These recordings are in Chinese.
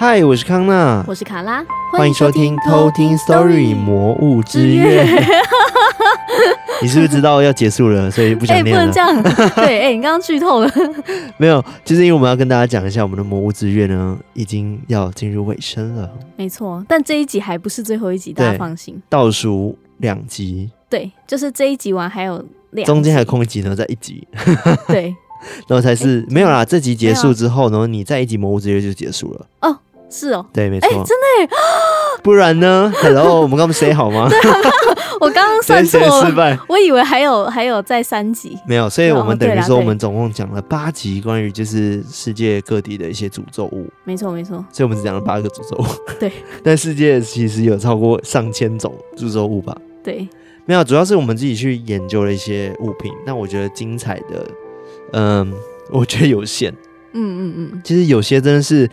嗨，我是康娜，我是卡拉，欢迎收听偷听 Story 魔物之月。你是不是知道要结束了，所以不想念了？哎、欸，不能这样。对，哎、欸，你刚刚剧透了。没有，就是因为我们要跟大家讲一下，我们的魔物之月呢，已经要进入尾声了。没错，但这一集还不是最后一集，大家放心。倒数两集。对，就是这一集完还有两集，中间还空一集呢，在一集。对，然后才是、欸、没有啦。这集结束之后呢，你再一集魔物之月就结束了。哦。是哦，对，没错，哎、欸，真的，不然呢？Hello，我们刚刚 say 好吗？对，我刚刚算错。我以为还有还有在三集，没有，所以我们等于说，我们总共讲了八集关于就是世界各地的一些诅咒物。没错，没错，所以我们只讲了八个诅咒物。对，但世界其实有超过上千种诅咒物吧？对，没有，主要是我们自己去研究了一些物品，但我觉得精彩的，嗯，我觉得有限。嗯嗯嗯，其实有些真的是。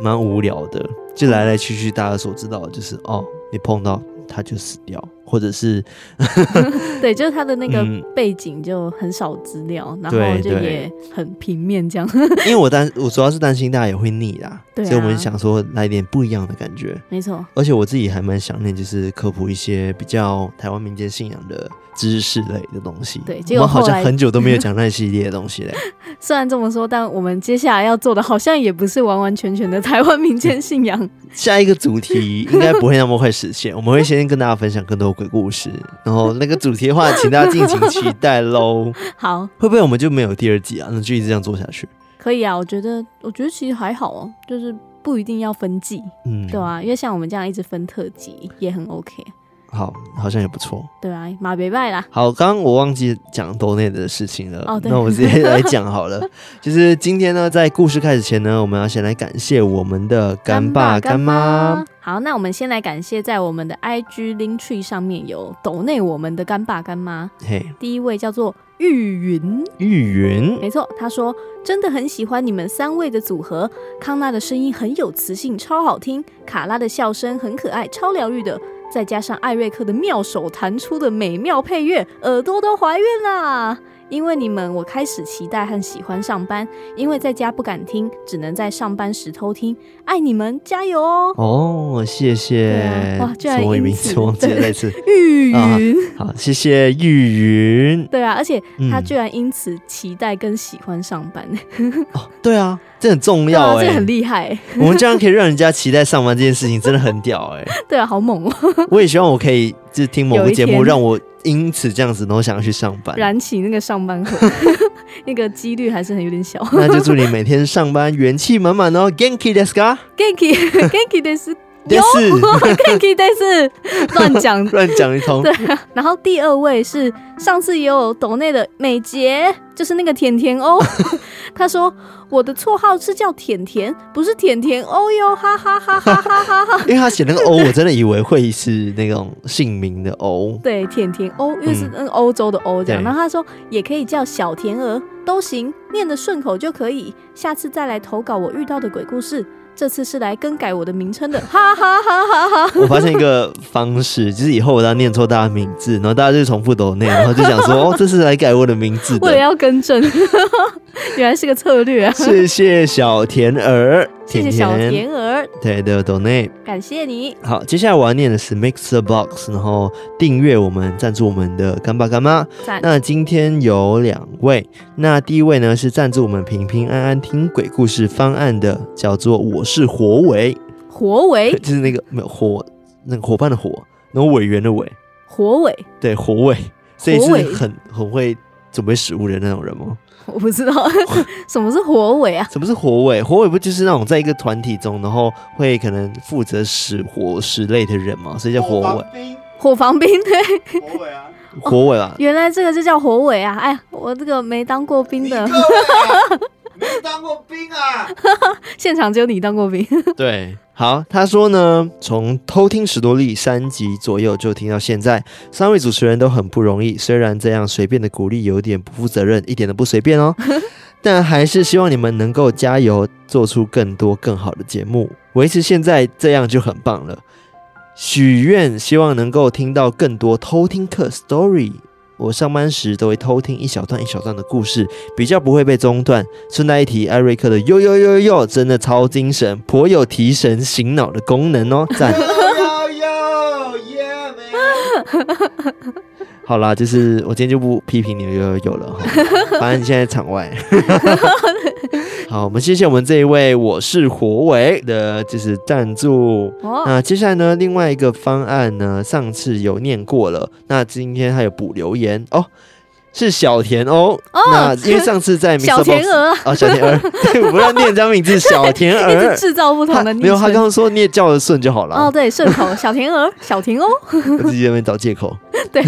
蛮无聊的，就来来去去，大家所知道的就是哦，你碰到它就死掉，或者是 对，就是他的那个背景就很少资料，然后就也很平面这样。因为我担我主要是担心大家也会腻啦，对啊，所以我们想说来点不一样的感觉。没错，而且我自己还蛮想念，就是科普一些比较台湾民间信仰的知识类的东西。对，结果我好像很久都没有讲那系列的东西嘞。虽然这么说，但我们接下来要做的好像也不是完完全全的台湾民间信仰。下一个主题应该不会那么快实现，我们会先跟大家分享更多鬼故事，然后那个主题的话，请大家敬请期待喽。好，会不会我们就没有第二季啊？那就一直这样做下去？可以啊，我觉得，我觉得其实还好哦，就是不一定要分季，嗯，对啊，因为像我们这样一直分特辑也很 OK。好，好像也不错。对啊，马别拜啦。好，刚刚我忘记讲抖内的事情了。哦，对。那我直接来讲好了。就是今天呢，在故事开始前呢，我们要先来感谢我们的干爸干妈。好，那我们先来感谢在我们的 IG Linktree 上面有抖内我们的干爸干妈。嘿，第一位叫做玉云。玉云，没错，他说真的很喜欢你们三位的组合。康纳的声音很有磁性，超好听；卡拉的笑声很可爱，超疗愈的。再加上艾瑞克的妙手弹出的美妙配乐，耳朵都怀孕啦！因为你们，我开始期待和喜欢上班。因为在家不敢听，只能在上班时偷听。爱你们，加油哦！哦，谢谢。啊、哇，居然因名字忘记了再次。玉云、啊，好，谢谢玉云。对啊，而且他居然因此期待跟喜欢上班。嗯、哦，对啊，这很重要哎、啊，这很厉害。我们这样可以让人家期待上班这件事情，真的很屌哎。对啊，好猛哦！我也希望我可以就是听某个节目，让我。因此这样子，然后想要去上班，燃起那个上班火，那个几率还是很有点小。那就祝你每天上班元气满满哦，Genki desu ka？Genki，Genki desu。有，Genki desu。乱讲乱讲一通。对，然后第二位是上次也有抖内的美杰，就是那个甜甜欧。他说我的绰号是叫甜甜，不是甜甜欧哟，哈哈哈哈哈哈哈。因为他写那个欧，我真的以为会是那种姓名的欧。对，甜甜欧，因为是那个欧洲的欧这样。然后他说也可以叫小甜鹅，都行，念得顺口就可以。下次再来投稿我遇到的鬼故事。这次是来更改我的名称的，哈哈哈哈哈！我发现一个方式，就是以后我要念错大家名字，然后大家就重复抖内，然后就想说，哦，这是来改我的名字的，我也要更正，原来是个策略啊！谢谢小甜儿。谢谢小甜儿，对的，donate，感谢你。好，接下来我要念的是 Mixer Box，然后订阅我们、赞助我们的干爸干妈。那今天有两位，那第一位呢是赞助我们平平安安听鬼故事方案的，叫做我是火尾，火尾？就是那个没有火，那个伙伴的火，然后委员的委，火尾，对，火尾，所以是很很会准备食物的那种人吗？我不知道什么是火尾啊？什么是火尾？火尾不就是那种在一个团体中，然后会可能负责使火使类的人嘛？所以叫火尾。火防兵对。火尾啊，火尾啊、哦！原来这个就叫火尾啊！哎呀，我这个没当过兵的。没当过兵啊！现场只有你当过兵。对，好，他说呢，从偷听史多利三集左右就听到现在，三位主持人都很不容易。虽然这样随便的鼓励有点不负责任，一点都不随便哦，但还是希望你们能够加油，做出更多更好的节目，维持现在这样就很棒了。许愿希望能够听到更多偷听客 story。我上班时都会偷听一小段一小段的故事，比较不会被中断。顺带一提，艾瑞克的呦呦呦呦真的超精神，颇有提神醒脑的功能哦，赞！好啦，就是我今天就不批评你呦呦呦了，反正你现在场外。好，我们谢谢我们这一位我是火伟的，就是赞助。哦、那接下来呢，另外一个方案呢，上次有念过了，那今天还有补留言哦，是小田哦。哦那因为上次在小田鹅哦，小田鹅，对，我不要念张名字，小田鹅，一直制造不同的。没有，他刚刚说你也叫的顺就好了。哦，对，顺口，小田鹅，小田哦。我自己在那边找借口。对，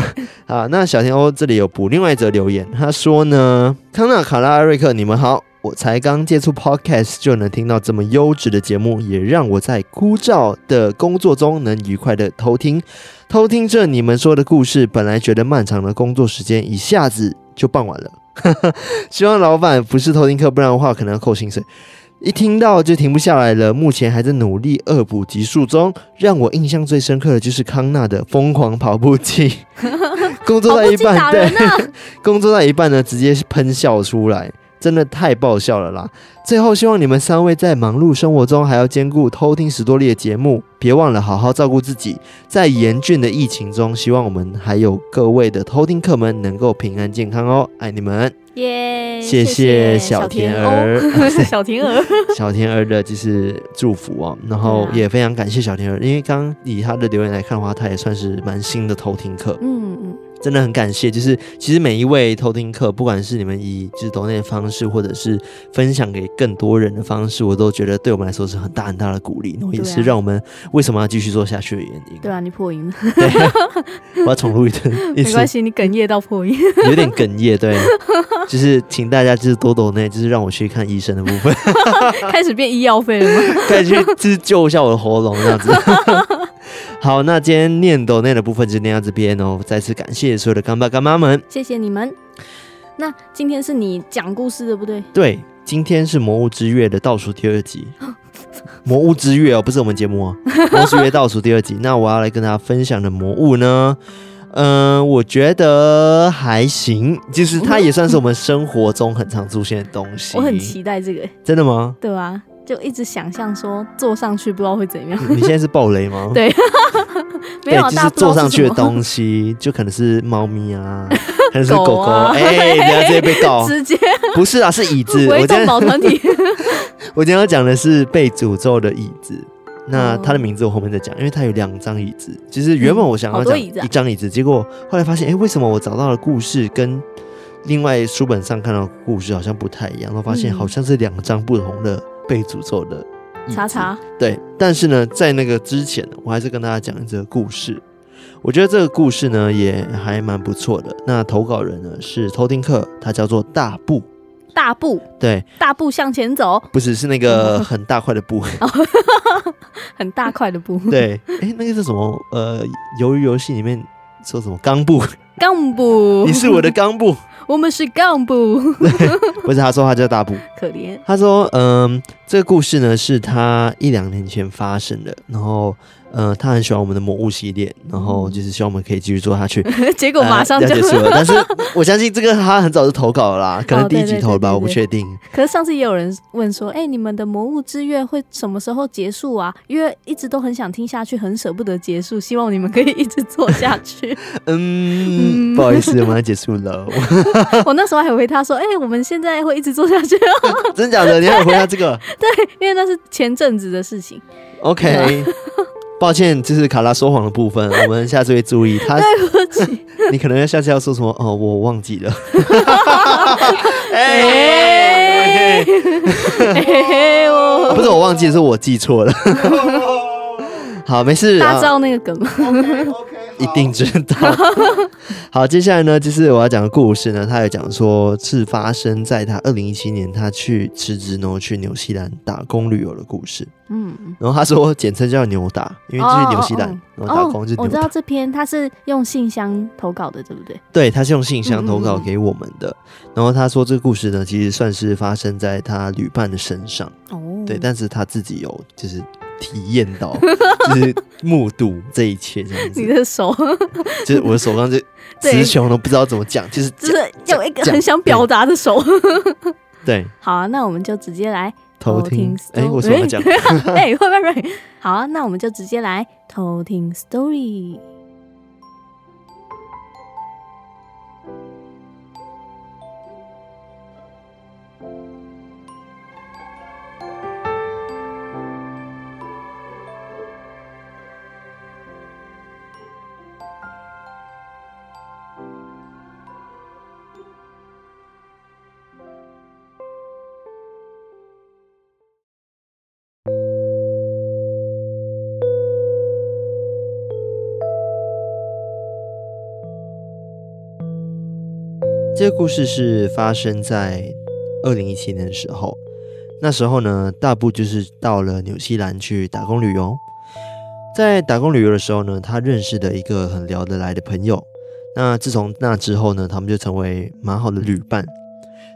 啊，那小田欧这里有补另外一则留言，他说呢，康纳、卡拉、艾瑞克，你们好。我才刚接触 Podcast 就能听到这么优质的节目，也让我在枯燥的工作中能愉快的偷听，偷听着你们说的故事。本来觉得漫长的工作时间一下子就傍晚了，希望老板不是偷听客，不然的话可能要扣薪水。一听到就停不下来了，目前还在努力恶补集数中。让我印象最深刻的就是康纳的疯狂跑步机，工作到一半，对，工作到一半呢，直接喷笑出来。真的太爆笑了啦！最后，希望你们三位在忙碌生活中还要兼顾偷听史多利的节目，别忘了好好照顾自己。在严峻的疫情中，希望我们还有各位的偷听客们能够平安健康哦！爱你们，耶！谢谢小田儿，小田儿，小田儿的就是祝福哦。然后也非常感谢小田儿，因为刚刚以他的留言来看的话，他也算是蛮新的偷听客。嗯嗯。真的很感谢，就是其实每一位偷听客，不管是你们以就是抖内的方式，或者是分享给更多人的方式，我都觉得对我们来说是很大很大的鼓励，然后也是让我们为什么要继续做下去的原因。对啊，你破音了，对，我要重录一顿，没关系，你哽咽到破音，有点哽咽，对，就是请大家就是多抖内，就是让我去看医生的部分，开始变医药费了吗？开始去就是救一下我的喉咙这样子。好，那今天念抖内的部分就念到这边哦。再次感谢所有的干爸干妈们，谢谢你们。那今天是你讲故事的，不对？对，今天是《魔物之月》的倒数第二集，《魔物之月》哦，不是我们节目哦，《魔物之月》倒数第二集。那我要来跟大家分享的魔物呢，嗯、呃，我觉得还行，就是它也算是我们生活中很常出现的东西。我很期待这个，真的吗？对吧？就一直想象说坐上去不知道会怎样。你现在是暴雷吗？对，没有，就是坐上去的东西，就可能是猫咪啊，可能是狗狗。哎，欸、等下直接被告。直接不是啊，是椅子。我今天团体。我今天要讲的是被诅咒的椅子。那它的名字我后面再讲，因为它有两张椅子。其实原本我想要讲一张椅子，结果后来发现，哎，为什么我找到的故事跟另外书本上看到的故事好像不太一样？我发现好像是两张不同的。被诅咒的查查对，但是呢，在那个之前，我还是跟大家讲这个故事。我觉得这个故事呢也还蛮不错的。那投稿人呢是偷听客，他叫做大步，大步对，大步向前走，不是是那个很大块的步，很大块的步。对，哎、欸，那个是什么？呃，鱿鱼游戏里面说什么？钢步，钢步，你是我的钢步。我们是干部，不是他说他叫大部，可怜。他说，嗯，这个故事呢是他一两年前发生的，然后。呃，他很喜欢我们的魔物系列，然后就是希望我们可以继续做下去。结果马上就、呃、结束了，但是我相信这个他很早就投稿了啦，可能第一集投了吧，我不确定。可是上次也有人问说，哎、欸，你们的魔物之月会什么时候结束啊？因为一直都很想听下去，很舍不得结束，希望你们可以一直做下去。嗯，不好意思，我们要结束了。我那时候还回他说，哎、欸，我们现在会一直做下去。哦真假的？你还回他这个？对，因为那是前阵子的事情。OK。抱歉，这是卡拉说谎的部分，我们下次会注意。他对不起，你可能要下次要说什么？哦，我忘记了。哎，不是我忘记，是我记错了。好，没事。大家知道那个梗吗？Okay, okay, 一定知道。好，接下来呢，就是我要讲的故事呢。他有讲说是发生在他二零一七年，他去辞职，然后去纽西兰打工旅游的故事。嗯，然后他说简称叫牛打，因为就是纽西兰，然后打工就。我知道这篇他是用信箱投稿的，对不对？对，他是用信箱投稿给我们的。然后他说这个故事呢，其实算是发生在他旅伴的身上。哦，对，但是他自己有就是。体验到，就是目睹这一切这样子。你的手，就是我的手上就 雌雄都不知道怎么讲，就是就是有一个很想表达的手。对，好啊，那我们就直接来偷听。哎，我怎么讲？哎，会不会。好啊，那我们就直接来偷听 story。这个故事是发生在二零一七年的时候，那时候呢，大布就是到了纽西兰去打工旅游。在打工旅游的时候呢，他认识的一个很聊得来的朋友。那自从那之后呢，他们就成为蛮好的旅伴，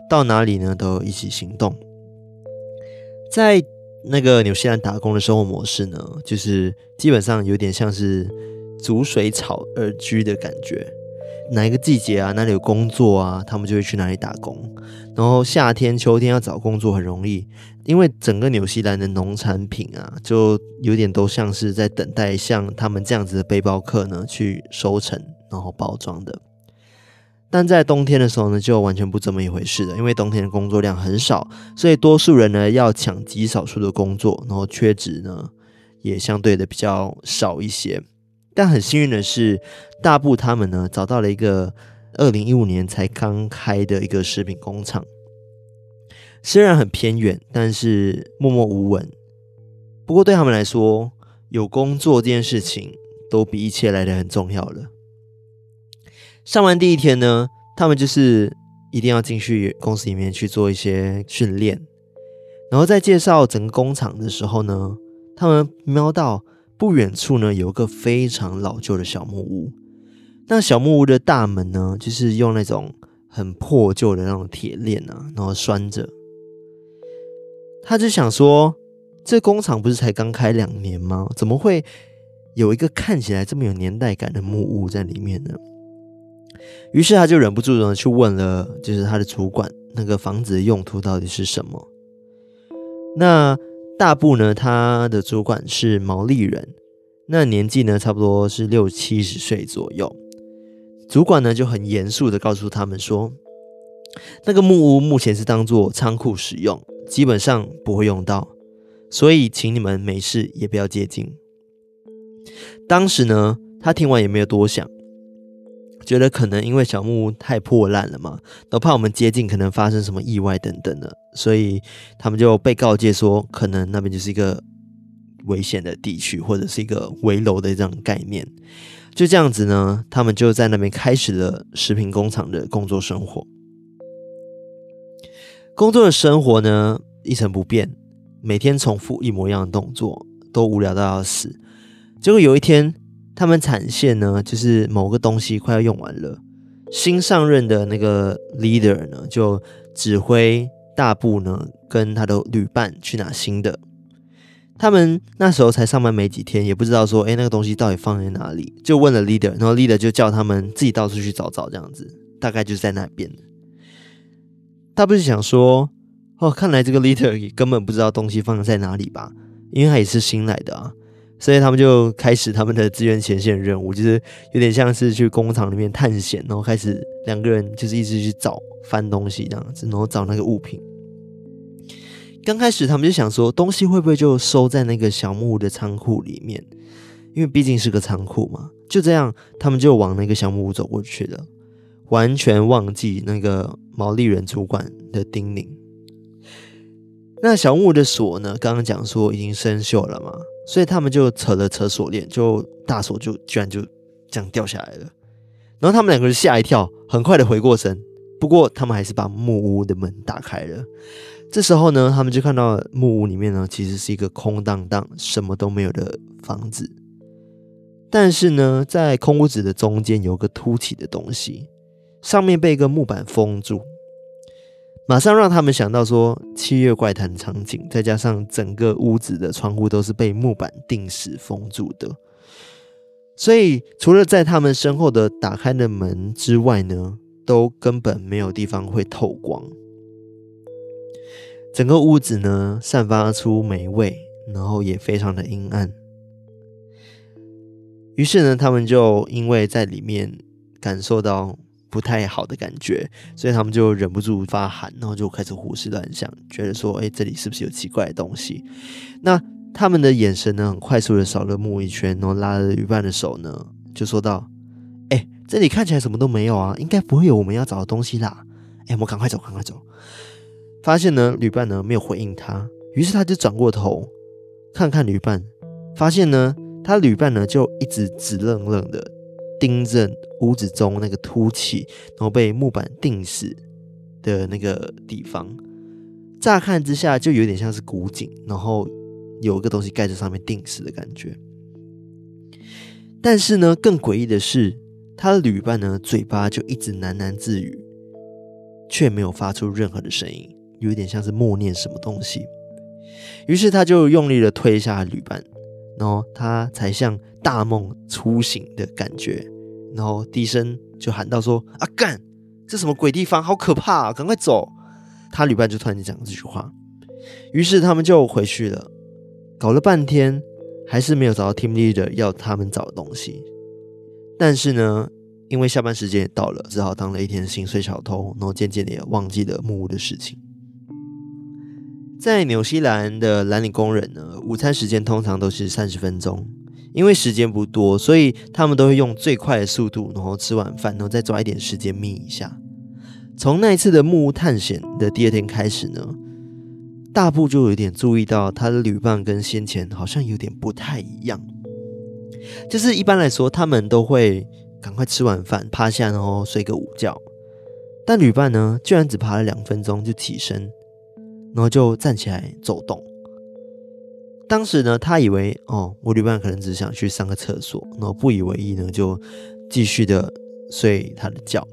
到哪里呢都一起行动。在那个纽西兰打工的生活模式呢，就是基本上有点像是逐水草而居的感觉。哪一个季节啊，哪里有工作啊，他们就会去哪里打工。然后夏天、秋天要找工作很容易，因为整个纽西兰的农产品啊，就有点都像是在等待像他们这样子的背包客呢去收成，然后包装的。但在冬天的时候呢，就完全不这么一回事了，因为冬天的工作量很少，所以多数人呢要抢极少数的工作，然后缺职呢也相对的比较少一些。但很幸运的是，大布他们呢找到了一个二零一五年才刚开的一个食品工厂，虽然很偏远，但是默默无闻。不过对他们来说，有工作这件事情都比一切来得很重要了。上完第一天呢，他们就是一定要进去公司里面去做一些训练，然后在介绍整个工厂的时候呢，他们瞄到。不远处呢，有一个非常老旧的小木屋。那小木屋的大门呢，就是用那种很破旧的那种铁链啊，然后拴着。他就想说，这工厂不是才刚开两年吗？怎么会有一个看起来这么有年代感的木屋在里面呢？于是他就忍不住呢，去问了，就是他的主管，那个房子的用途到底是什么？那。大布呢，他的主管是毛利人，那年纪呢差不多是六七十岁左右。主管呢就很严肃的告诉他们说，那个木屋目前是当做仓库使用，基本上不会用到，所以请你们没事也不要接近。当时呢，他听完也没有多想。觉得可能因为小木屋太破烂了嘛，都怕我们接近可能发生什么意外等等的，所以他们就被告诫说，可能那边就是一个危险的地区，或者是一个危楼的这种概念。就这样子呢，他们就在那边开始了食品工厂的工作生活。工作的生活呢，一成不变，每天重复一模一样的动作，都无聊到要死。结果有一天。他们产线呢，就是某个东西快要用完了，新上任的那个 leader 呢，就指挥大部呢跟他的旅伴去拿新的。他们那时候才上班没几天，也不知道说，哎，那个东西到底放在哪里，就问了 leader，然后 leader 就叫他们自己到处去找找，这样子，大概就是在那边。他不是想说，哦，看来这个 leader 也根本不知道东西放在哪里吧，因为他也是新来的啊。所以他们就开始他们的支援前线任务，就是有点像是去工厂里面探险，然后开始两个人就是一直去找翻东西这样子，然后找那个物品。刚开始他们就想说，东西会不会就收在那个小木屋的仓库里面？因为毕竟是个仓库嘛。就这样，他们就往那个小木屋走过去了，完全忘记那个毛利人主管的叮咛。那小木屋的锁呢？刚刚讲说已经生锈了嘛。所以他们就扯了扯锁链，就大锁就居然就这样掉下来了。然后他们两个人吓一跳，很快的回过神。不过他们还是把木屋的门打开了。这时候呢，他们就看到木屋里面呢，其实是一个空荡荡、什么都没有的房子。但是呢，在空屋子的中间有个凸起的东西，上面被一个木板封住。马上让他们想到说七月怪谈场景，再加上整个屋子的窗户都是被木板定死封住的，所以除了在他们身后的打开的门之外呢，都根本没有地方会透光。整个屋子呢，散发出霉味，然后也非常的阴暗。于是呢，他们就因为在里面感受到不太好的感觉，所以他们就忍不住发寒，然后就开始胡思乱想，觉得说：“哎，这里是不是有奇怪的东西？”那他们的眼神呢，很快速的扫了木一圈，然后拉着旅伴的手呢，就说道：“哎，这里看起来什么都没有啊，应该不会有我们要找的东西啦。哎，我们赶快走，赶快走。”发现呢，旅伴呢没有回应他，于是他就转过头看看旅伴，发现呢，他旅伴呢就一直直愣愣的盯着屋子中那个凸起，然后被木板钉死的那个地方。乍看之下就有点像是古井，然后有一个东西盖在上面钉死的感觉。但是呢，更诡异的是，他的旅伴呢嘴巴就一直喃喃自语，却没有发出任何的声音。有点像是默念什么东西，于是他就用力的推下旅伴，然后他才像大梦初醒的感觉，然后低声就喊到说：“啊干，这什么鬼地方，好可怕啊，赶快走！”他旅伴就突然间讲这句话，于是他们就回去了，搞了半天还是没有找到 team leader 要他们找的东西，但是呢，因为下班时间也到了，只好当了一天心碎小偷，然后渐渐的也忘记了木屋的事情。在纽西兰的蓝领工人呢，午餐时间通常都是三十分钟，因为时间不多，所以他们都会用最快的速度，然后吃晚饭，然后再抓一点时间眯一下。从那一次的木屋探险的第二天开始呢，大布就有点注意到他的旅伴跟先前好像有点不太一样。就是一般来说，他们都会赶快吃完饭，趴下然后睡个午觉，但旅伴呢，居然只爬了两分钟就起身。然后就站起来走动。当时呢，他以为哦，我旅伴可能只想去上个厕所，然后不以为意呢，就继续的睡他的觉。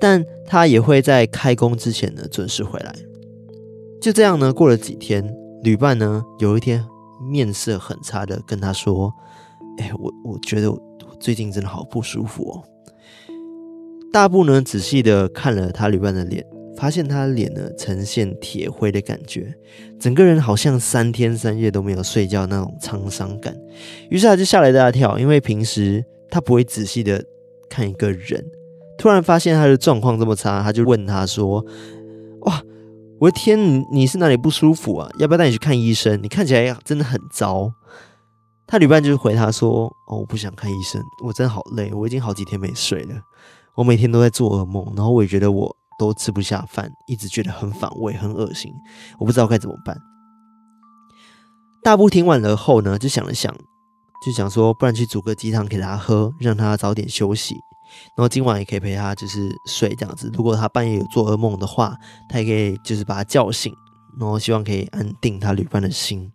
但他也会在开工之前呢准时回来。就这样呢，过了几天，旅伴呢有一天面色很差的跟他说：“哎，我我觉得我最近真的好不舒服哦。”大布呢仔细的看了他旅伴的脸。发现他的脸呢呈现铁灰的感觉，整个人好像三天三夜都没有睡觉那种沧桑感。于是他就吓了一大跳，因为平时他不会仔细的看一个人，突然发现他的状况这么差，他就问他说：“哇，我的天，你你是哪里不舒服啊？要不要带你去看医生？你看起来真的很糟。”他旅伴就回他说：“哦，我不想看医生，我真的好累，我已经好几天没睡了，我每天都在做噩梦，然后我也觉得我。”都吃不下饭，一直觉得很反胃、很恶心，我不知道该怎么办。大布听完了后呢，就想了想，就想说，不然去煮个鸡汤给他喝，让他早点休息，然后今晚也可以陪他就是睡这样子。如果他半夜有做噩梦的话，他也可以就是把他叫醒，然后希望可以安定他旅伴的心。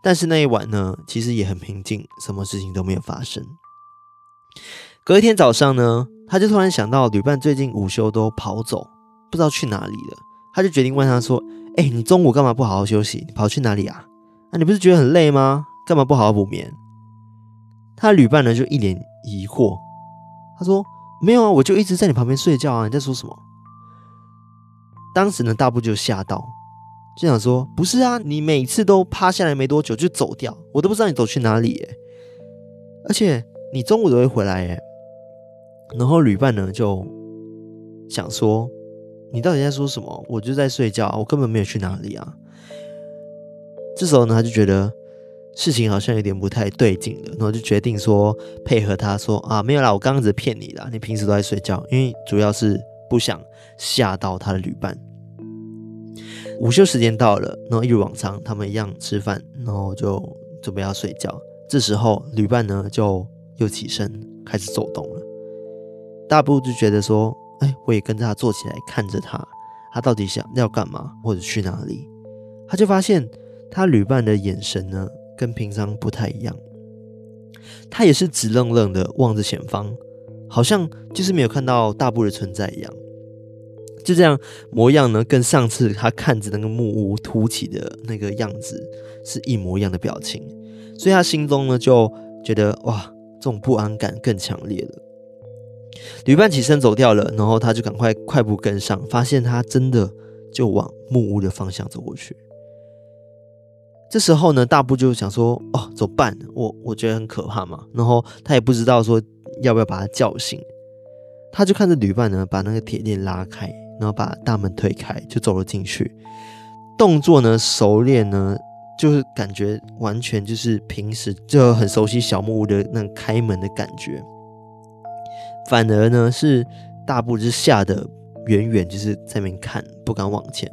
但是那一晚呢，其实也很平静，什么事情都没有发生。隔一天早上呢，他就突然想到，旅伴最近午休都跑走，不知道去哪里了。他就决定问他说：“哎、你中午干嘛不好好休息？你跑去哪里啊？啊，你不是觉得很累吗？干嘛不好好补眠？”他旅伴呢就一脸疑惑，他说：“没有啊，我就一直在你旁边睡觉啊，你在说什么？”当时呢，大部就吓到，就想说：“不是啊，你每次都趴下来没多久就走掉，我都不知道你走去哪里耶，而且你中午都会回来耶。”然后旅伴呢就想说：“你到底在说什么？我就在睡觉，我根本没有去哪里啊。”这时候呢，他就觉得事情好像有点不太对劲了，然后就决定说配合他说：“啊，没有啦，我刚刚只是骗你啦，你平时都在睡觉，因为主要是不想吓到他的旅伴。”午休时间到了，然后一如往常，他们一样吃饭，然后就准备要睡觉。这时候旅伴呢就又起身开始走动了。大布就觉得说：“哎，我也跟着他坐起来，看着他，他到底想要干嘛，或者去哪里？”他就发现他旅伴的眼神呢，跟平常不太一样。他也是直愣愣的望着前方，好像就是没有看到大布的存在一样。就这样模样呢，跟上次他看着那个木屋凸起的那个样子是一模一样的表情，所以他心中呢就觉得哇，这种不安感更强烈了。旅伴起身走掉了，然后他就赶快快步跟上，发现他真的就往木屋的方向走过去。这时候呢，大布就想说：“哦，怎么办？我我觉得很可怕嘛。”然后他也不知道说要不要把他叫醒，他就看着旅伴呢，把那个铁链拉开，然后把大门推开，就走了进去。动作呢熟练呢，就是感觉完全就是平时就很熟悉小木屋的那个开门的感觉。反而呢是大布就吓得远远就是在那边看，不敢往前，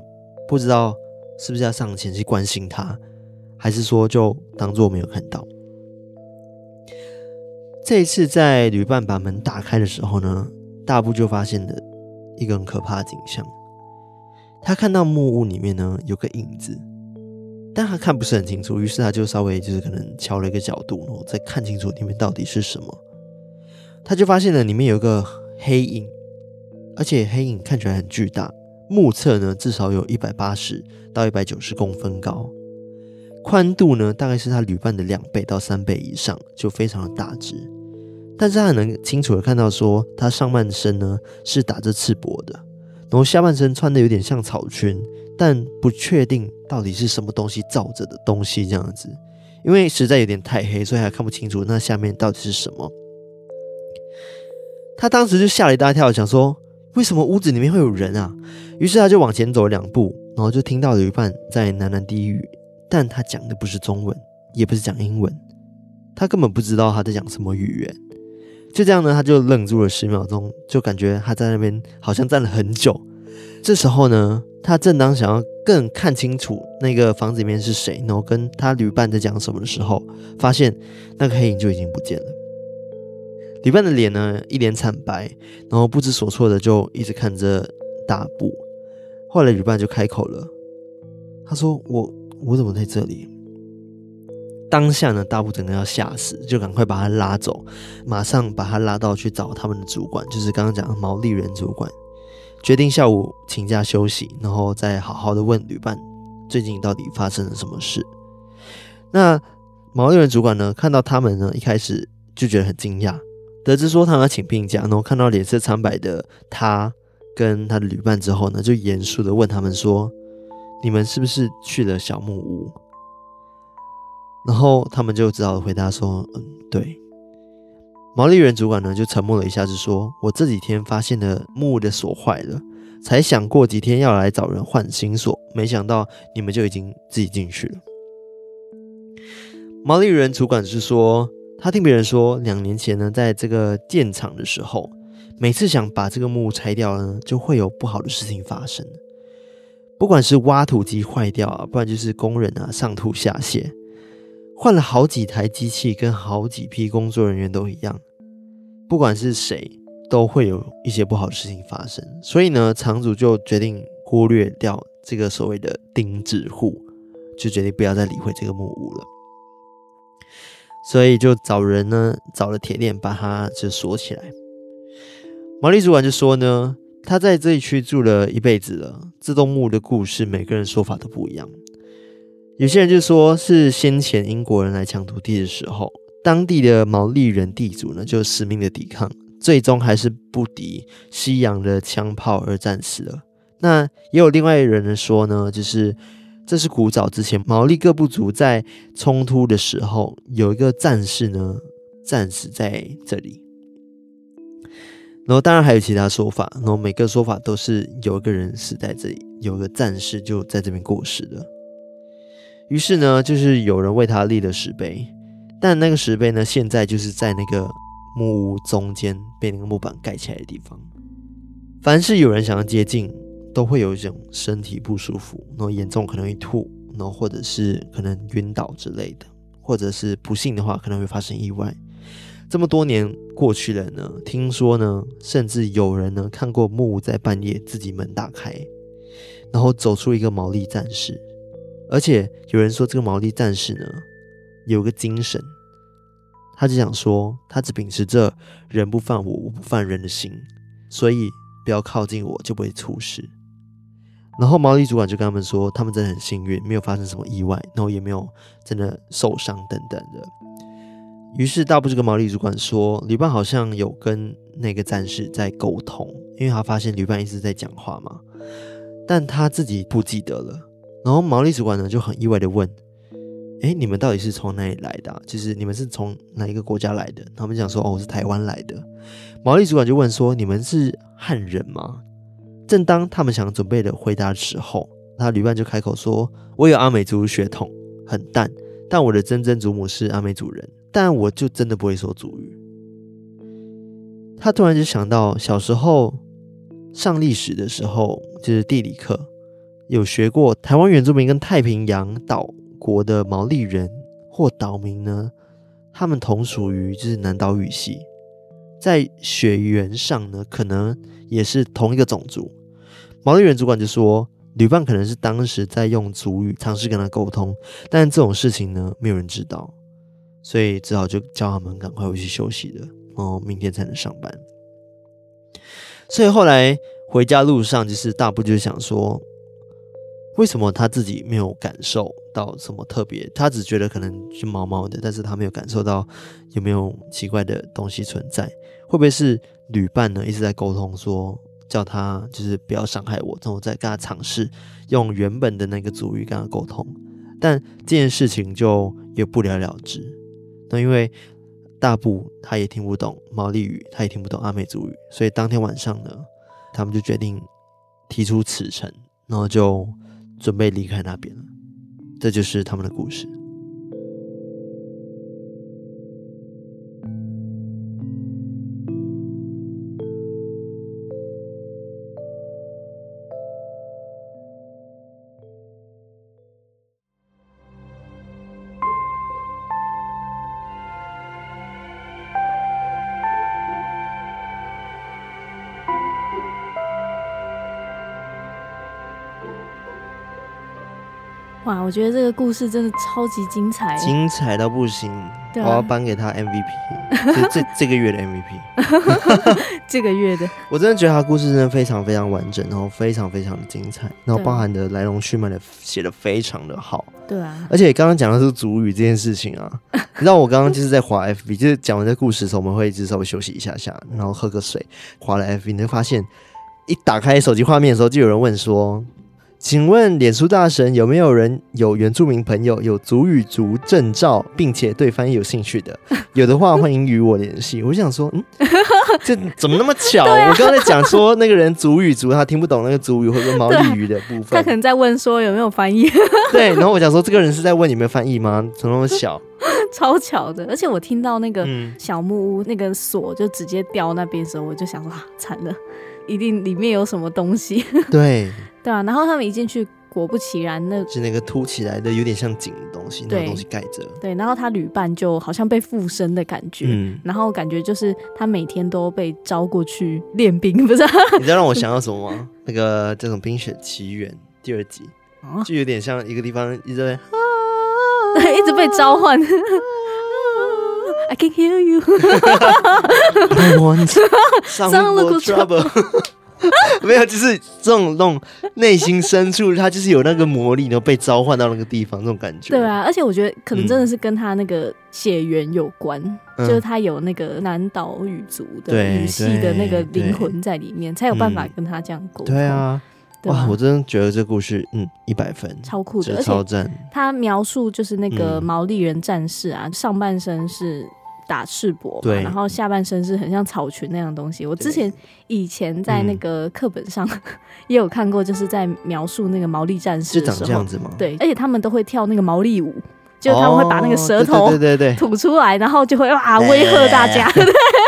不知道是不是要上前去关心他。还是说就当做没有看到。这一次在旅伴把门打开的时候呢，大布就发现了一个很可怕的景象。他看到木屋里面呢有个影子，但他看不是很清楚，于是他就稍微就是可能调了一个角度，然后再看清楚里面到底是什么。他就发现了里面有一个黑影，而且黑影看起来很巨大，目测呢至少有一百八十到一百九十公分高。宽度呢，大概是他旅伴的两倍到三倍以上，就非常的大只。但是他能清楚的看到，说他上半身呢是打着赤膊的，然后下半身穿的有点像草裙，但不确定到底是什么东西罩着的东西这样子，因为实在有点太黑，所以还看不清楚那下面到底是什么。他当时就吓了一大跳，想说为什么屋子里面会有人啊？于是他就往前走了两步，然后就听到旅伴在喃喃低语。但他讲的不是中文，也不是讲英文，他根本不知道他在讲什么语言。就这样呢，他就愣住了十秒钟，就感觉他在那边好像站了很久。这时候呢，他正当想要更看清楚那个房子里面是谁，然后跟他旅伴在讲什么的时候，发现那个黑影就已经不见了。旅伴的脸呢，一脸惨白，然后不知所措的就一直看着大布。后来旅伴就开口了，他说：“我。”我怎么在这里？当下呢，大布整个要吓死，就赶快把他拉走，马上把他拉到去找他们的主管，就是刚刚讲的毛利人主管，决定下午请假休息，然后再好好的问旅伴最近到底发生了什么事。那毛利人主管呢，看到他们呢，一开始就觉得很惊讶，得知说他要请病假，然后看到脸色苍白的他跟他的旅伴之后呢，就严肃的问他们说。你们是不是去了小木屋？然后他们就只好回答说：“嗯，对。”毛利人主管呢就沉默了一下，就说：“我这几天发现了木屋的锁坏了，才想过几天要来找人换新锁，没想到你们就已经自己进去了。”毛利人主管是说，他听别人说，两年前呢，在这个建厂的时候，每次想把这个木屋拆掉呢，就会有不好的事情发生。不管是挖土机坏掉啊，不然就是工人啊上吐下泻，换了好几台机器，跟好几批工作人员都一样。不管是谁，都会有一些不好的事情发生。所以呢，厂主就决定忽略掉这个所谓的钉子户，就决定不要再理会这个木屋了。所以就找人呢，找了铁链把它就锁起来。毛利主管就说呢。他在这一区住了一辈子了。这栋木的故事，每个人说法都不一样。有些人就说是先前英国人来抢土地的时候，当地的毛利人地主呢就死命的抵抗，最终还是不敌西洋的枪炮而战死了。那也有另外一人呢说呢，就是这是古早之前毛利各部族在冲突的时候，有一个战士呢战死在这里。然后当然还有其他说法，然后每个说法都是有一个人死在这里，有个战士就在这边过世了。于是呢，就是有人为他立了石碑，但那个石碑呢，现在就是在那个木屋中间被那个木板盖起来的地方。凡是有人想要接近，都会有一种身体不舒服，然后严重可能会吐，然后或者是可能晕倒之类的，或者是不幸的话可能会发生意外。这么多年过去了呢，听说呢，甚至有人呢看过木屋在半夜自己门打开，然后走出一个毛利战士，而且有人说这个毛利战士呢有个精神，他就想说他只秉持着人不犯我，我不犯人的心，所以不要靠近我，就不会出事。然后毛利主管就跟他们说，他们真的很幸运，没有发生什么意外，然后也没有真的受伤等等的。于是大部就跟毛利主管说，旅伴好像有跟那个战士在沟通，因为他发现旅伴一直在讲话嘛，但他自己不记得了。然后毛利主管呢就很意外的问：“诶，你们到底是从哪里来的啊？就是你们是从哪一个国家来的？”他们讲说：“哦，我是台湾来的。”毛利主管就问说：“你们是汉人吗？”正当他们想准备的回答的时候，他旅伴就开口说：“我有阿美族血统，很淡，但我的曾曾祖母是阿美族人，但我就真的不会说族语。”他突然就想到小时候上历史的时候，就是地理课有学过台湾原住民跟太平洋岛国的毛利人或岛民呢，他们同属于就是南岛语系。在血缘上呢，可能也是同一个种族。毛利人主管就说，旅伴可能是当时在用族语尝试跟他沟通，但这种事情呢，没有人知道，所以只好就叫他们赶快回去休息了，然后明天才能上班。所以后来回家路上，就是大部就想说。为什么他自己没有感受到什么特别？他只觉得可能是毛毛的，但是他没有感受到有没有奇怪的东西存在。会不会是旅伴呢？一直在沟通说叫他就是不要伤害我，然后再跟他尝试用原本的那个族语跟他沟通，但这件事情就也不了了之。那因为大部他也听不懂毛利语，他也听不懂阿美族语，所以当天晚上呢，他们就决定提出辞呈，然后就。准备离开那边了，这就是他们的故事。我觉得这个故事真的超级精彩，精彩到不行！啊、我要颁给他 MVP，这这这个月的 MVP，这个月的。我真的觉得他故事真的非常非常完整，然后非常非常的精彩，然后包含的来龙去脉的写的非常的好。对啊，而且刚刚讲的是族语这件事情啊，你知道我刚刚就是在滑 FB，就是讲完这故事的时候，我们会一直稍微休息一下下，然后喝个水，滑了 FB，你会发现一打开手机画面的时候，就有人问说。请问脸书大神有没有人有原住民朋友有族语族证照，并且对翻译有兴趣的？有的话欢迎与我联系。我就想说，嗯，这怎么那么巧？啊、我刚才讲说那个人族语族，他听不懂那个族语或者毛利语的部分，他可能在问说有没有翻译。对，然后我想说这个人是在问有没有翻译吗？怎么那么巧？超巧的，而且我听到那个小木屋那个锁就直接掉那边的时候，我就想说啊，惨了，一定里面有什么东西。对。对啊，然后他们一进去，果不其然，那是那个凸起来的，有点像井的东西，那个东西盖着。对，然后他旅伴就好像被附身的感觉，嗯，然后感觉就是他每天都被招过去练兵，不是？你知道让我想到什么吗？那个这种《冰雪奇缘》第二集，就有点像一个地方一直在，对，一直被召唤。I can hear you. I want some trouble. 没有，就是这种那种内心深处，他就是有那个魔力，然后被召唤到那个地方，那种感觉。对啊，而且我觉得可能真的是跟他那个血缘有关，嗯、就是他有那个南岛语族的语系的那个灵魂在里面，才有办法跟他这样沟通。哇，我真的觉得这故事，嗯，一百分，超酷的，超赞。他描述就是那个毛利人战士啊，嗯、上半身是。打赤膊，对，然后下半身是很像草裙那样的东西。我之前以前在那个课本上 也有看过，就是在描述那个毛利战士的时候，是长这样子吗？对，而且他们都会跳那个毛利舞，就他们会把那个舌头对对对吐出来，然后就会哇威吓大家。对，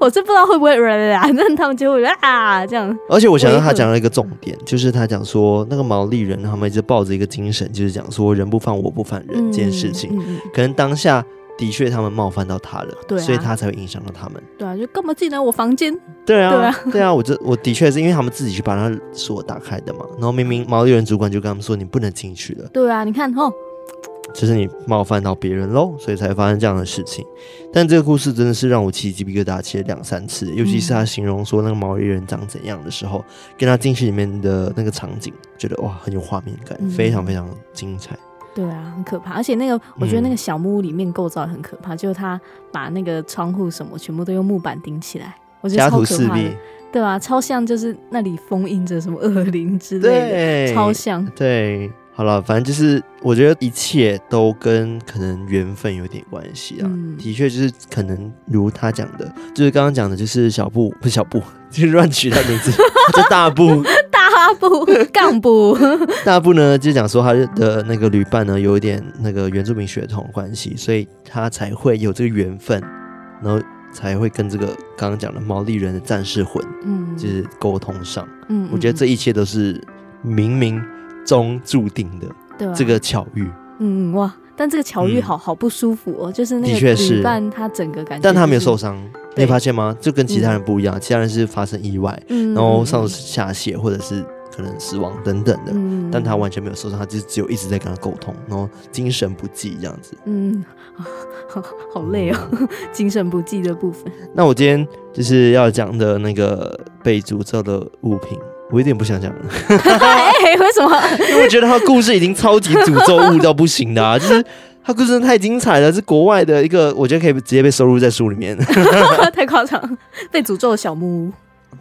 我是不知道会不会啊，但他们就会啊这样。而且我想到他讲了一个重点，就是他讲说那个毛利人他们一直抱着一个精神，就是讲说人不犯我不犯人这件事情，可能当下。的确，他们冒犯到他了，对啊，所以他才会影响到他们。对啊，就干嘛进来我房间？对啊，对啊，对啊，我这我的确是因为他们自己去把那锁打开的嘛。然后明明毛利人主管就跟他们说：“你不能进去了。”对啊，你看哦，就是你冒犯到别人喽，所以才发生这样的事情。但这个故事真的是让我起鸡皮疙瘩起了两三次，尤其是他形容说那个毛衣人长怎样的时候，跟他进去里面的那个场景，觉得哇很有画面感，非常非常精彩。对啊，很可怕。而且那个我觉得那个小木屋里面构造很可怕，就是他把那个窗户什么全部都用木板顶起来，我觉得超可怕的。对啊，超像就是那里封印着什么恶灵之类的，超像。对。好了，反正就是我觉得一切都跟可能缘分有点关系啊。嗯、的确，就是可能如他讲的，就是刚刚讲的，就是小布不是小布，就是乱取他名字，叫大布，大布干部，大布呢就讲说他的那个旅伴呢有一点那个原住民血统关系，所以他才会有这个缘分，然后才会跟这个刚刚讲的毛利人的战士魂，嗯，就是沟通上。嗯，我觉得这一切都是冥冥中注定的，对这个巧遇，嗯哇，但这个巧遇好好不舒服哦，就是那个旅伴他整个感觉，但他没有受伤，你发现吗？就跟其他人不一样，其他人是发生意外，然后上下泻或者是可能死亡等等的，但他完全没有受伤，他就只有一直在跟他沟通，然后精神不济这样子，嗯，好 好累哦，精神不济的部分。那我今天就是要讲的那个被诅咒的物品。我有点不想讲了，哎，为什么？因为我觉得他故事已经超级诅咒物到不行的啊，就是他故事真的太精彩了，是国外的一个，我觉得可以直接被收录在书里面。太夸张，被诅咒的小木屋，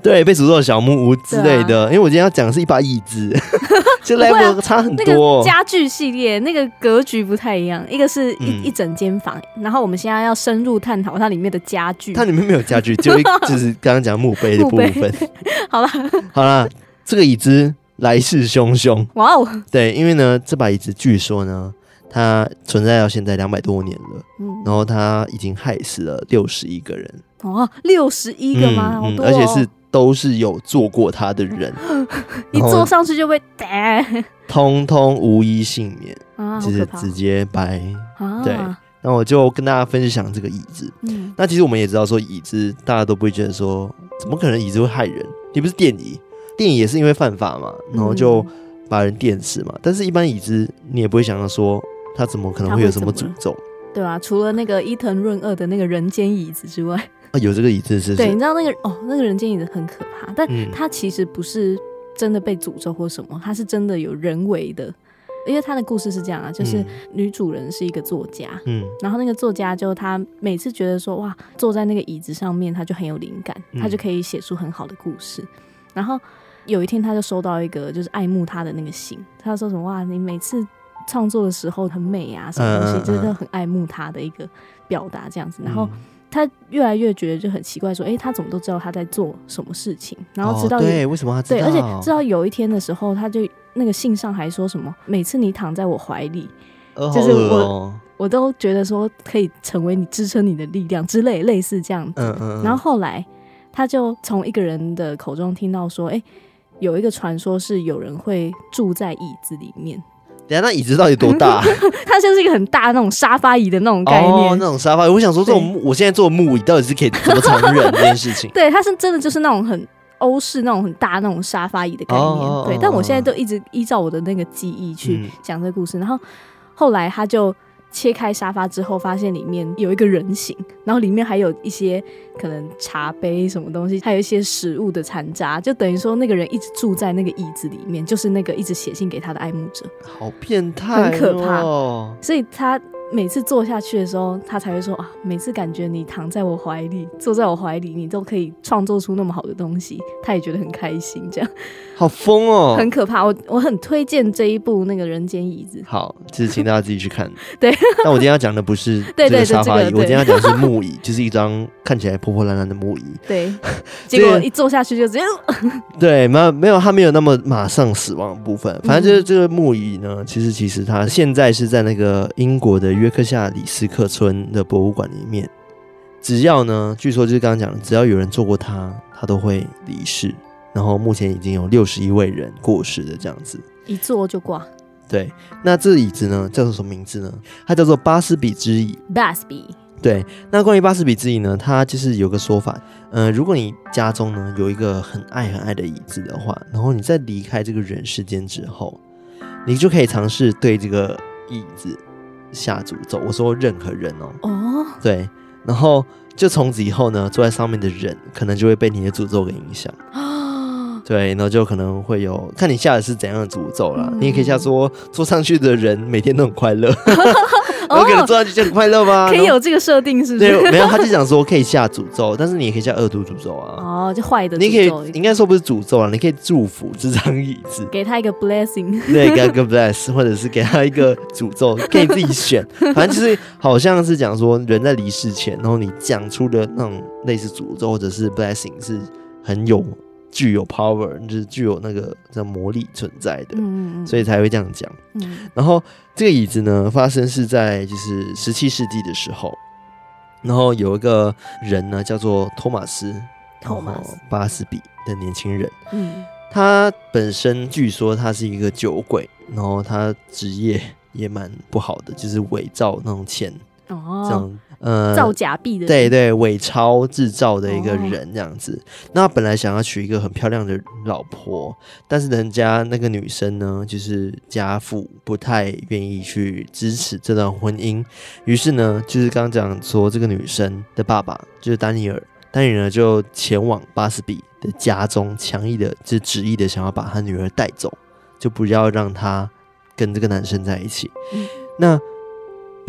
对，被诅咒的小木屋之类的。啊、因为我今天要讲的是一把椅子，就 level 差很多。那个家具系列那个格局不太一样，一个是一、嗯、一整间房，然后我们现在要深入探讨它里面的家具。它里面没有家具，就一就是刚刚讲墓碑的部分。好了，好了。这个椅子来势汹汹，哇哦！对，因为呢，这把椅子据说呢，它存在到现在两百多年了，嗯，然后它已经害死了六十一个人，哦，六十一个吗？好多，而且是都是有坐过他的人，一坐上去就被打，通通无一幸免啊，就是直接掰。对，那我就跟大家分享这个椅子。嗯，那其实我们也知道，说椅子大家都不会觉得说，怎么可能椅子会害人？你不是电椅。电椅也是因为犯法嘛，然后就把人电死嘛。嗯、但是，一般椅子你也不会想到说，它怎么可能会有什么诅咒？对啊，除了那个伊藤润二的那个人间椅子之外，啊，有这个椅子是，是？对，你知道那个哦，那个人间椅子很可怕，但它其实不是真的被诅咒或什么，它是真的有人为的。因为他的故事是这样啊，就是女主人是一个作家，嗯，然后那个作家就他每次觉得说哇，坐在那个椅子上面，他就很有灵感，他就可以写出很好的故事，然后。有一天，他就收到一个就是爱慕他的那个信，他说什么哇，你每次创作的时候很美啊，什么东西，就是很爱慕他的一个表达这样子。然后他越来越觉得就很奇怪，说，哎，他怎么都知道他在做什么事情？然后知道对，为什么他知道？对，而且知道有一天的时候，他就那个信上还说什么，每次你躺在我怀里，就是我我都觉得说可以成为你支撑你的力量之类，类似这样子。嗯嗯。然后后来他就从一个人的口中听到说，哎。有一个传说是有人会住在椅子里面。等下，那椅子到底多大？它就是一个很大那种沙发椅的那种概念。哦，那种沙发椅。我想说，这种我现在坐木椅到底是可以怎么承认这件事情？对，它是真的就是那种很欧式那种很大那种沙发椅的概念。哦、对，但我现在都一直依照我的那个记忆去讲这个故事。嗯、然后后来他就。切开沙发之后，发现里面有一个人形，然后里面还有一些可能茶杯什么东西，还有一些食物的残渣，就等于说那个人一直住在那个椅子里面，就是那个一直写信给他的爱慕者，好变态哦，很可怕，所以他。每次坐下去的时候，他才会说啊，每次感觉你躺在我怀里，坐在我怀里，你都可以创作出那么好的东西，他也觉得很开心。这样，好疯哦，很可怕。我我很推荐这一部那个人间椅子。好，就是请大家自己去看。对，但我今天要讲的不是这个沙发椅，我今天要讲的是木椅，就是一张看起来破破烂烂的木椅。对，结果一坐下去就直接。对，没有没有，他没有那么马上死亡的部分。反正就是这个木椅呢，其实其实它现在是在那个英国的。约克夏里斯克村的博物馆里面，只要呢，据说就是刚刚讲的，只要有人坐过它，它都会离世。然后目前已经有六十一位人过世的这样子，一坐就挂。对，那这个椅子呢，叫做什么名字呢？它叫做巴斯比之椅。巴斯比。对，那关于巴斯比之椅呢，它就是有个说法，嗯、呃，如果你家中呢有一个很爱很爱的椅子的话，然后你在离开这个人世间之后，你就可以尝试对这个椅子。下诅咒。我说任何人哦，哦，对，然后就从此以后呢，坐在上面的人可能就会被你的诅咒给影响。啊，对，然后就可能会有看你下的是怎样的诅咒啦。嗯你也可以下说坐上去的人每天都很快乐。我可能坐上去就很快乐吗？可以有这个设定是不是？对，没有，他就 讲说可以下诅咒，但是你也可以下恶毒诅咒啊。哦，就坏的你可以应该说不是诅咒啊，你可以祝福这张椅子，给他一个 blessing。对，给他一个 bless，或者是给他一个诅咒，可以自己选。反正就是好像是讲说人在离世前，然后你讲出的那种类似诅咒或者是 blessing 是很有具有 power，就是具有那个叫魔力存在的，嗯嗯所以才会这样讲。嗯。然后这个椅子呢，发生是在就是十七世纪的时候，然后有一个人呢叫做托马斯，托马斯。巴斯比的年轻人，嗯。他本身据说他是一个酒鬼，然后他职业也蛮不好的，就是伪造那种钱，这哦，样呃造假币的对对，伪钞制造的一个人这样子。那本来想要娶一个很漂亮的老婆，但是人家那个女生呢，就是家父不太愿意去支持这段婚姻。于是呢，就是刚刚讲说这个女生的爸爸就是丹尼尔，丹尼尔呢就前往巴斯比的家中，强硬的就执意的想要把他女儿带走，就不要让他跟这个男生在一起。嗯那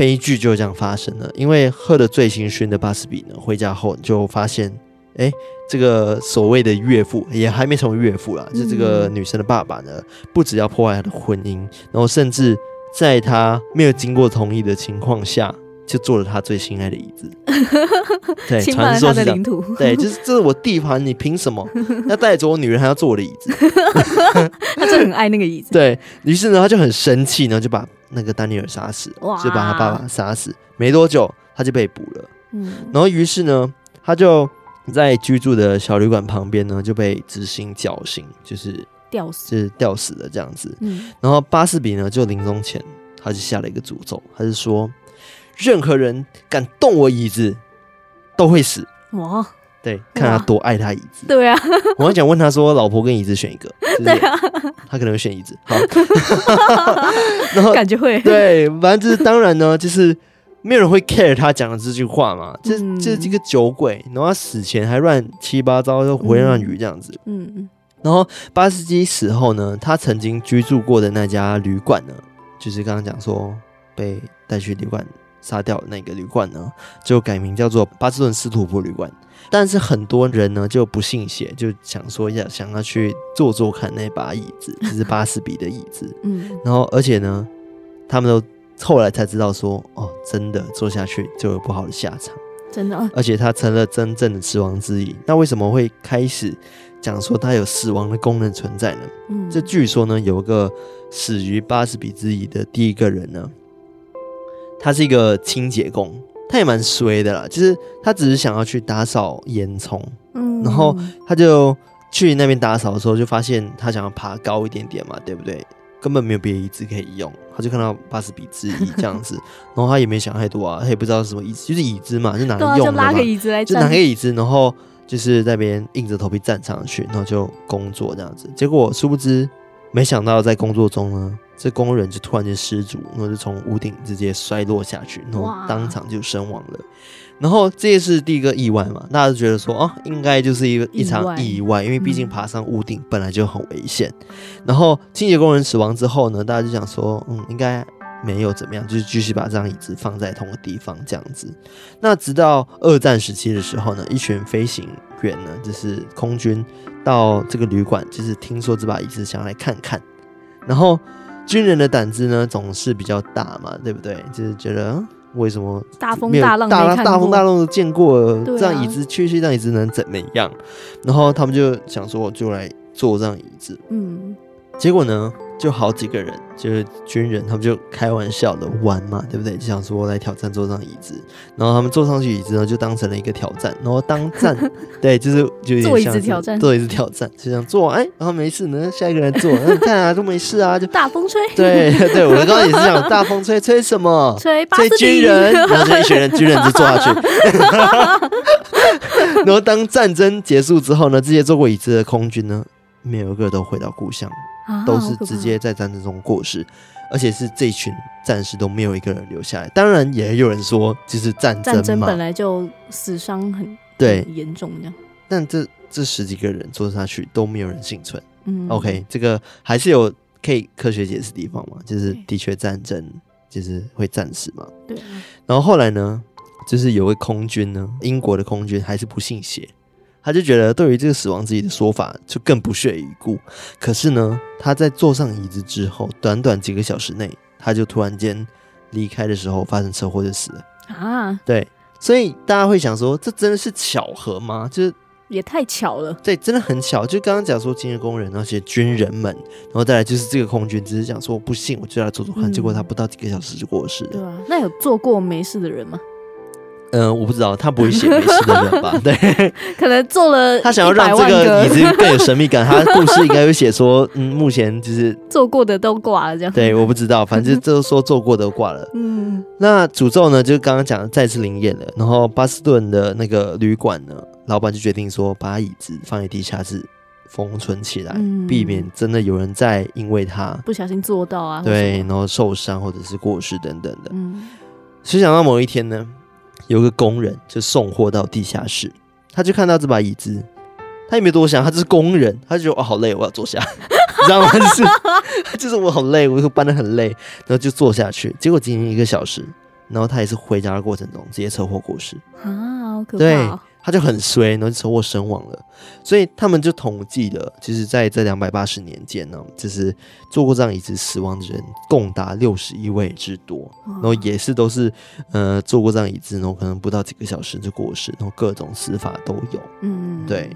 悲剧就这样发生了，因为喝得醉醺醺的巴斯比呢，回家后就发现，哎，这个所谓的岳父也还没成为岳父啦，就这个女生的爸爸呢，不只要破坏她的婚姻，然后甚至在他没有经过同意的情况下，就坐了他最心爱的椅子。对，传说。的领土，对，就是这是我地盘，你凭什么 要带走我女人，还要坐我的椅子？他就很爱那个椅子。对于是呢，他就很生气呢，就把那个丹尼尔杀死，就把他爸爸杀死。没多久，他就被捕了。嗯然后于是呢，他就在居住的小旅馆旁边呢，就被执行绞刑，就是吊死。就是吊死的这样子。嗯然后巴斯比呢，就临终前，他就下了一个诅咒，他是说，任何人敢动我椅子，都会死。哇，对，看他多爱他椅子。对啊，我刚讲问他说，老婆跟椅子选一个，就是对啊，他可能会选椅子。好，然后感觉会。对，反正就是当然呢，就是没有人会 care 他讲的这句话嘛。这嗯这这个酒鬼，然后他死前还乱七八糟，就胡言乱语这样子。嗯嗯然后巴斯基死后呢，他曾经居住过的那家旅馆呢，就是刚刚讲说被带去旅馆杀掉那个旅馆呢，就改名叫做巴斯顿斯图普旅馆。但是很多人呢就不信邪，就想说要想要去坐坐看那把椅子，就是巴斯比的椅子。嗯然后而且呢，他们都后来才知道说，哦，真的坐下去就有不好的下场，真的哦而且他成了真正的死亡之椅。那为什么会开始讲说它有死亡的功能存在呢？嗯，这据说呢，有一个死于巴斯比之椅的第一个人呢，他是一个清洁工，他也蛮衰的啦，就是他只是想要去打扫烟囱，嗯，然后他就去那边打扫的时候，就发现他想要爬高一点点嘛，对不对？根本没有别的椅子可以用，他就看到巴斯比之椅这样子，然后他也没想太多啊，他也不知道是什么椅子，就是椅子嘛，就拿对啊，来用的嘛，就拉个椅子来就，拿个椅子，然后就是在那边硬着头皮站上去，然后就工作这样子。结果殊不知，没想到在工作中呢，这工人就突然间失足，然后就从屋顶直接摔落下去，然后当场就身亡了。然后这也是第一个意外嘛，大家就觉得说，哦，应该就是一个一场意外，因为毕竟爬上屋顶本来就很危险。然后清洁工人死亡之后呢，大家就想说，嗯，应该没有怎么样，就是继续把这张椅子放在同个地方这样子。那直到二战时期的时候呢，一群飞行员呢，就是空军到这个旅馆，就是听说这把椅子想要来看看。然后军人的胆子呢总是比较大嘛，对不对？就是觉得嗯为什么大风大浪大大风大浪都见过了，啊这样椅子去去，这样椅子能怎么样？然后他们就想说，就来坐这样椅子。嗯结果呢，就好几个人，就是军人，他们就开玩笑的玩嘛，对不对？就想说来挑战坐上椅子，然后他们坐上去椅子呢，就当成了一个挑战，然后当战，对，就是就有点坐椅子挑战坐椅子挑战，就想坐，哎，然后没事呢，下一个人坐，那你看啊，都没事啊，就大风吹，对对，我刚刚也是想大风吹，吹什么？吹军人，然后就一群人军人就坐下去，然后当战争结束之后呢，这些坐过椅子的空军呢，没有一个都回到故乡。啊都是直接在战争中过世，而且是这群战士都没有一个人留下来。当然，也有人说就是战争嘛，战争本来就死伤很对很严重这样。但这这十几个人做下去都没有人幸存。嗯，OK，这个还是有可以科学解释的地方嘛，就是的确战争就是会战死嘛。对。然后后来呢，就是有位空军呢，英国的空军还是不信邪。他就觉得对于这个死亡之椅的说法就更不屑一顾。可是呢，他在坐上椅子之后，短短几个小时内，他就突然间离开的时候发生车祸就死了啊！对，所以大家会想说，这真的是巧合吗？就是也太巧了。对，真的很巧。就刚刚讲说，今日工人那些军人们，然后再来就是这个空军，只是讲说不信，我就来坐坐看。嗯、结果他不到几个小时就过世了。对啊，那有做过没事的人吗？嗯、呃，我不知道，他不会写没事的人吧？对，可能做了。他想要让这个椅子更有神秘感，他的故事应该会写说，嗯，目前就是 做过的都挂了这样。对，我不知道，反正就是说做过的都挂了。嗯，那诅咒呢，就刚刚讲的再次灵验了。然后巴斯顿的那个旅馆呢，老板就决定说，把椅子放在地下室封存起来，嗯、避免真的有人再因为他不小心做到啊，对，然后受伤或者是过世等等的。嗯，谁想到某一天呢？有个工人就送货到地下室，他就看到这把椅子，他也没多想，他就是工人，他就觉得哦好累，我要坐下，你知道吗？就是 就是我好累，我搬的很累，然后就坐下去。结果仅仅一个小时，然后他也是回家的过程中直接车祸过世啊，好可怕。对。他就很衰，然后就车祸身亡了。所以他们就统计了，其实在这两百八十年间呢，就是坐过这样椅子死亡的人共达六十一位之多，然后也是都是呃坐过这样椅子，然后可能不到几个小时就过世，然后各种死法都有。嗯，对。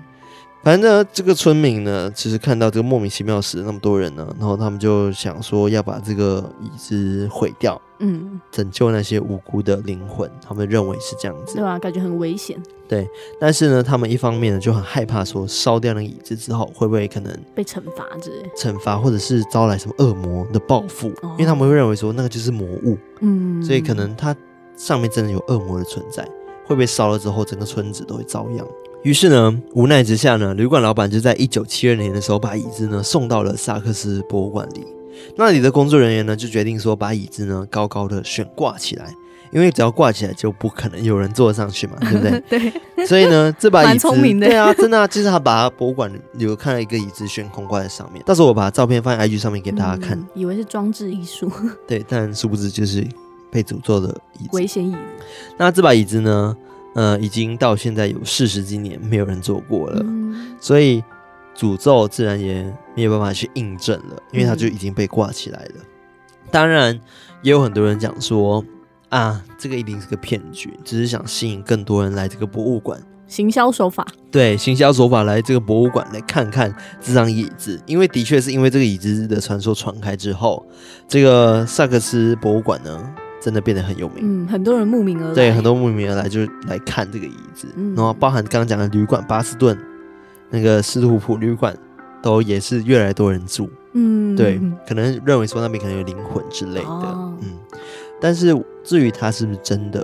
反正呢，这个村民呢，其实看到这个莫名其妙死了那么多人呢，然后他们就想说要把这个椅子毁掉，嗯，拯救那些无辜的灵魂。他们认为是这样子，对啊？感觉很危险。对，但是呢，他们一方面呢就很害怕，说烧掉那个椅子之后会不会可能被惩罚之类，惩罚或者是招来什么恶魔的报复？哦，因为他们会认为说那个就是魔物，嗯，所以可能它上面真的有恶魔的存在，会被烧了之后整个村子都会遭殃。于是呢，无奈之下呢，旅馆老板就在一九七二年的时候，把椅子呢送到了萨克斯博物馆里。那里的工作人员呢，就决定说，把椅子呢高高的悬挂起来，因为只要挂起来，就不可能有人坐上去嘛，对不对？对。所以呢，这把椅子。对啊，真的啊，就是他把博物馆有看到一个椅子悬空挂在上面。到时候我把照片放在 IG 上面给大家看。嗯、以为是装置艺术。对，但殊不知就是被诅咒的椅子，危险椅子。那这把椅子呢？呃，已经到现在有四十几年没有人做过了，嗯、所以诅咒自然也没有办法去印证了，因为它就已经被挂起来了。嗯、当然，也有很多人讲说啊，这个一定是个骗局，只是想吸引更多人来这个博物馆。行销手法，对，行销手法来这个博物馆来看看这张椅子，因为的确是因为这个椅子的传说传开之后，这个萨克斯博物馆呢。真的变得很有名，嗯，很多人慕名而来，对，很多慕名而来就是来看这个椅子，嗯、然后包含刚刚讲的旅馆巴斯顿那个斯图普旅馆，都也是越来越多人住，嗯，对，可能认为说那边可能有灵魂之类的，哦、嗯，但是至于它是不是真的，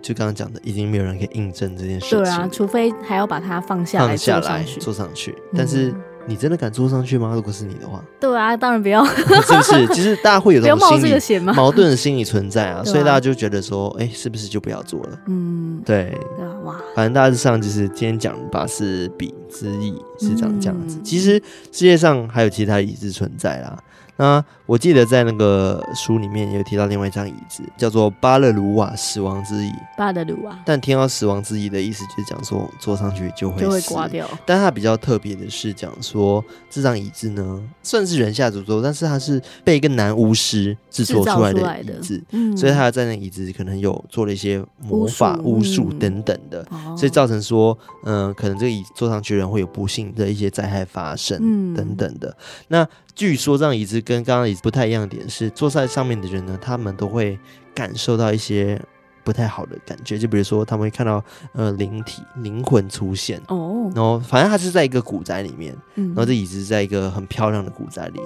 就刚刚讲的，已经没有人可以印证这件事情，对啊，除非还要把它放下来，放下来坐上去，但是。嗯你真的敢坐上去吗？如果是你的话，对啊，当然不要，是不是？其实大家会有 这种心理冒这个险吗？矛盾的心理存在啊，所以大家就觉得说，哎、欸，是不是就不要做了？嗯，对，对啊，哇，反正大致上就是今天讲的巴斯比之意是这样这样子。嗯、其实世界上还有其他椅子存在啦。那我记得在那个书里面有提到另外一张椅子，叫做巴勒鲁瓦死亡之椅。巴勒鲁瓦，但听到死亡之椅的意思就是讲说坐上去就会死，就会挂掉。但它比较特别的是讲说这张椅子呢，算是人下诅咒，但是它是被一个男巫师制作出来的椅子，嗯、所以他在那椅子可能有做了一些魔法、巫术等等的，嗯、所以造成说，嗯、呃，可能这个椅子坐上去的人会有不幸的一些灾害发生，嗯、等等的。那据说这张椅子跟刚刚椅子不太一样的点是，坐在上面的人呢，他们都会感受到一些不太好的感觉，就比如说他们会看到呃灵体、灵魂出现哦，然后反正他是在一个古宅里面，然后这椅子在一个很漂亮的古宅里，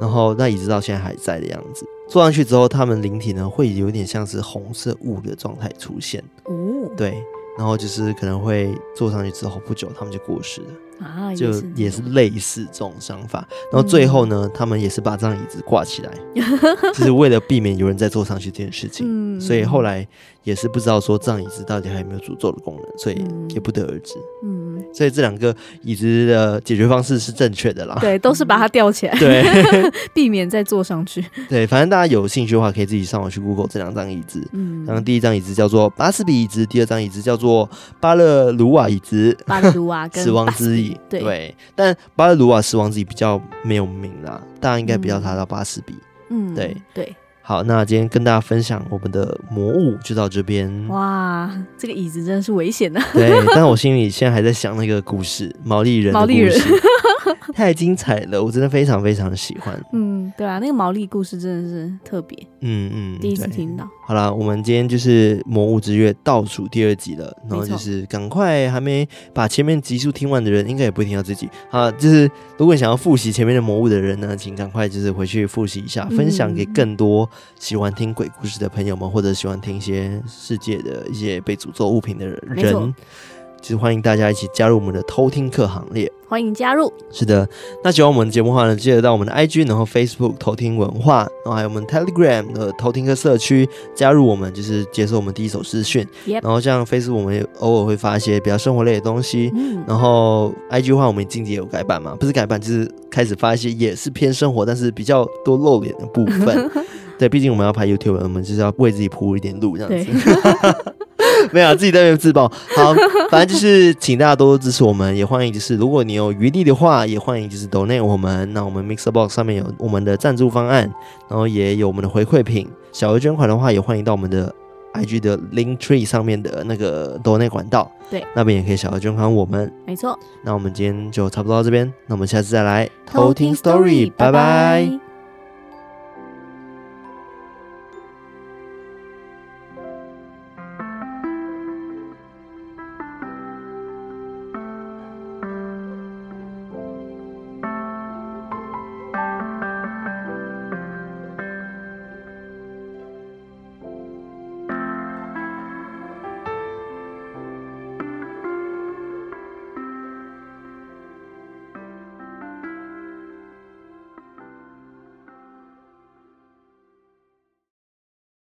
然后那椅子到现在还在的样子。坐上去之后，他们灵体呢会有点像是红色雾的状态出现哦，对。然后就是可能会坐上去之后不久，他们就过世了。啊，就也是类似这种想法，然后最后呢，嗯、他们也是把这张椅子挂起来，就是为了避免有人再坐上去这件事情。嗯、所以后来也是不知道说这张椅子到底还有没有诅咒的功能，所以也不得而知。嗯，所以这两个椅子的解决方式是正确的啦。对，都是把它吊起来，对，避免再坐上去。对，反正大家有兴趣的话，可以自己上网去 Google 这两张椅子。嗯，然后第一张椅子叫做巴斯比椅子，第二张椅子叫做巴勒鲁瓦椅子。巴勒鲁瓦跟 死亡之椅，对。对但巴勒鲁瓦死亡之椅比较没有名啦，大家应该比较查到巴斯比。嗯，对对。好，那今天跟大家分享我们的魔物就到这边。哇，这个椅子真的是危险的。对，但我心里现在还在想那个故事，毛利人的故事。毛利人 太精彩了，我真的非常非常喜欢。嗯，对啊，那个毛利故事真的是特别。嗯嗯，第一次听到。好了，我们今天就是《魔物之月》倒数第二集了，然后就是赶快还没把前面集数听完的人，应该也不会听到这集啊。就是如果你想要复习前面的魔物的人呢，请赶快就是回去复习一下，分享给更多喜欢听鬼故事的朋友们，或者喜欢听一些世界的一些被诅咒物品的人。其实欢迎大家一起加入我们的偷听课行列，欢迎加入。是的，那喜欢我们的节目的话呢，记得到我们的 IG，然后 Facebook 偷听文化，然后还有我们 Telegram 的偷听课社区，加入我们就是接受我们第一手资讯。然后像 Facebook 我们偶尔会发一些比较生活类的东西，嗯、然后 IG 的话我们近期也有改版嘛，不是改版就是开始发一些也是偏生活，但是比较多露脸的部分。对，毕竟我们要拍 YouTube，我们就是要为自己铺一点路这样子。没有自己在那边自爆，好，反正就是请大家多多支持我们，也欢迎就是如果你有余力的话，也欢迎就是 donate 我们。那我们 Mixer Box 上面有我们的赞助方案，然后也有我们的回馈品。小额捐款的话，也欢迎到我们的 IG 的 Link Tree 上面的那个 donate 管道，对，那边也可以小额捐款我们。没错，那我们今天就差不多到这边，那我们下次再来偷听 Story，拜拜。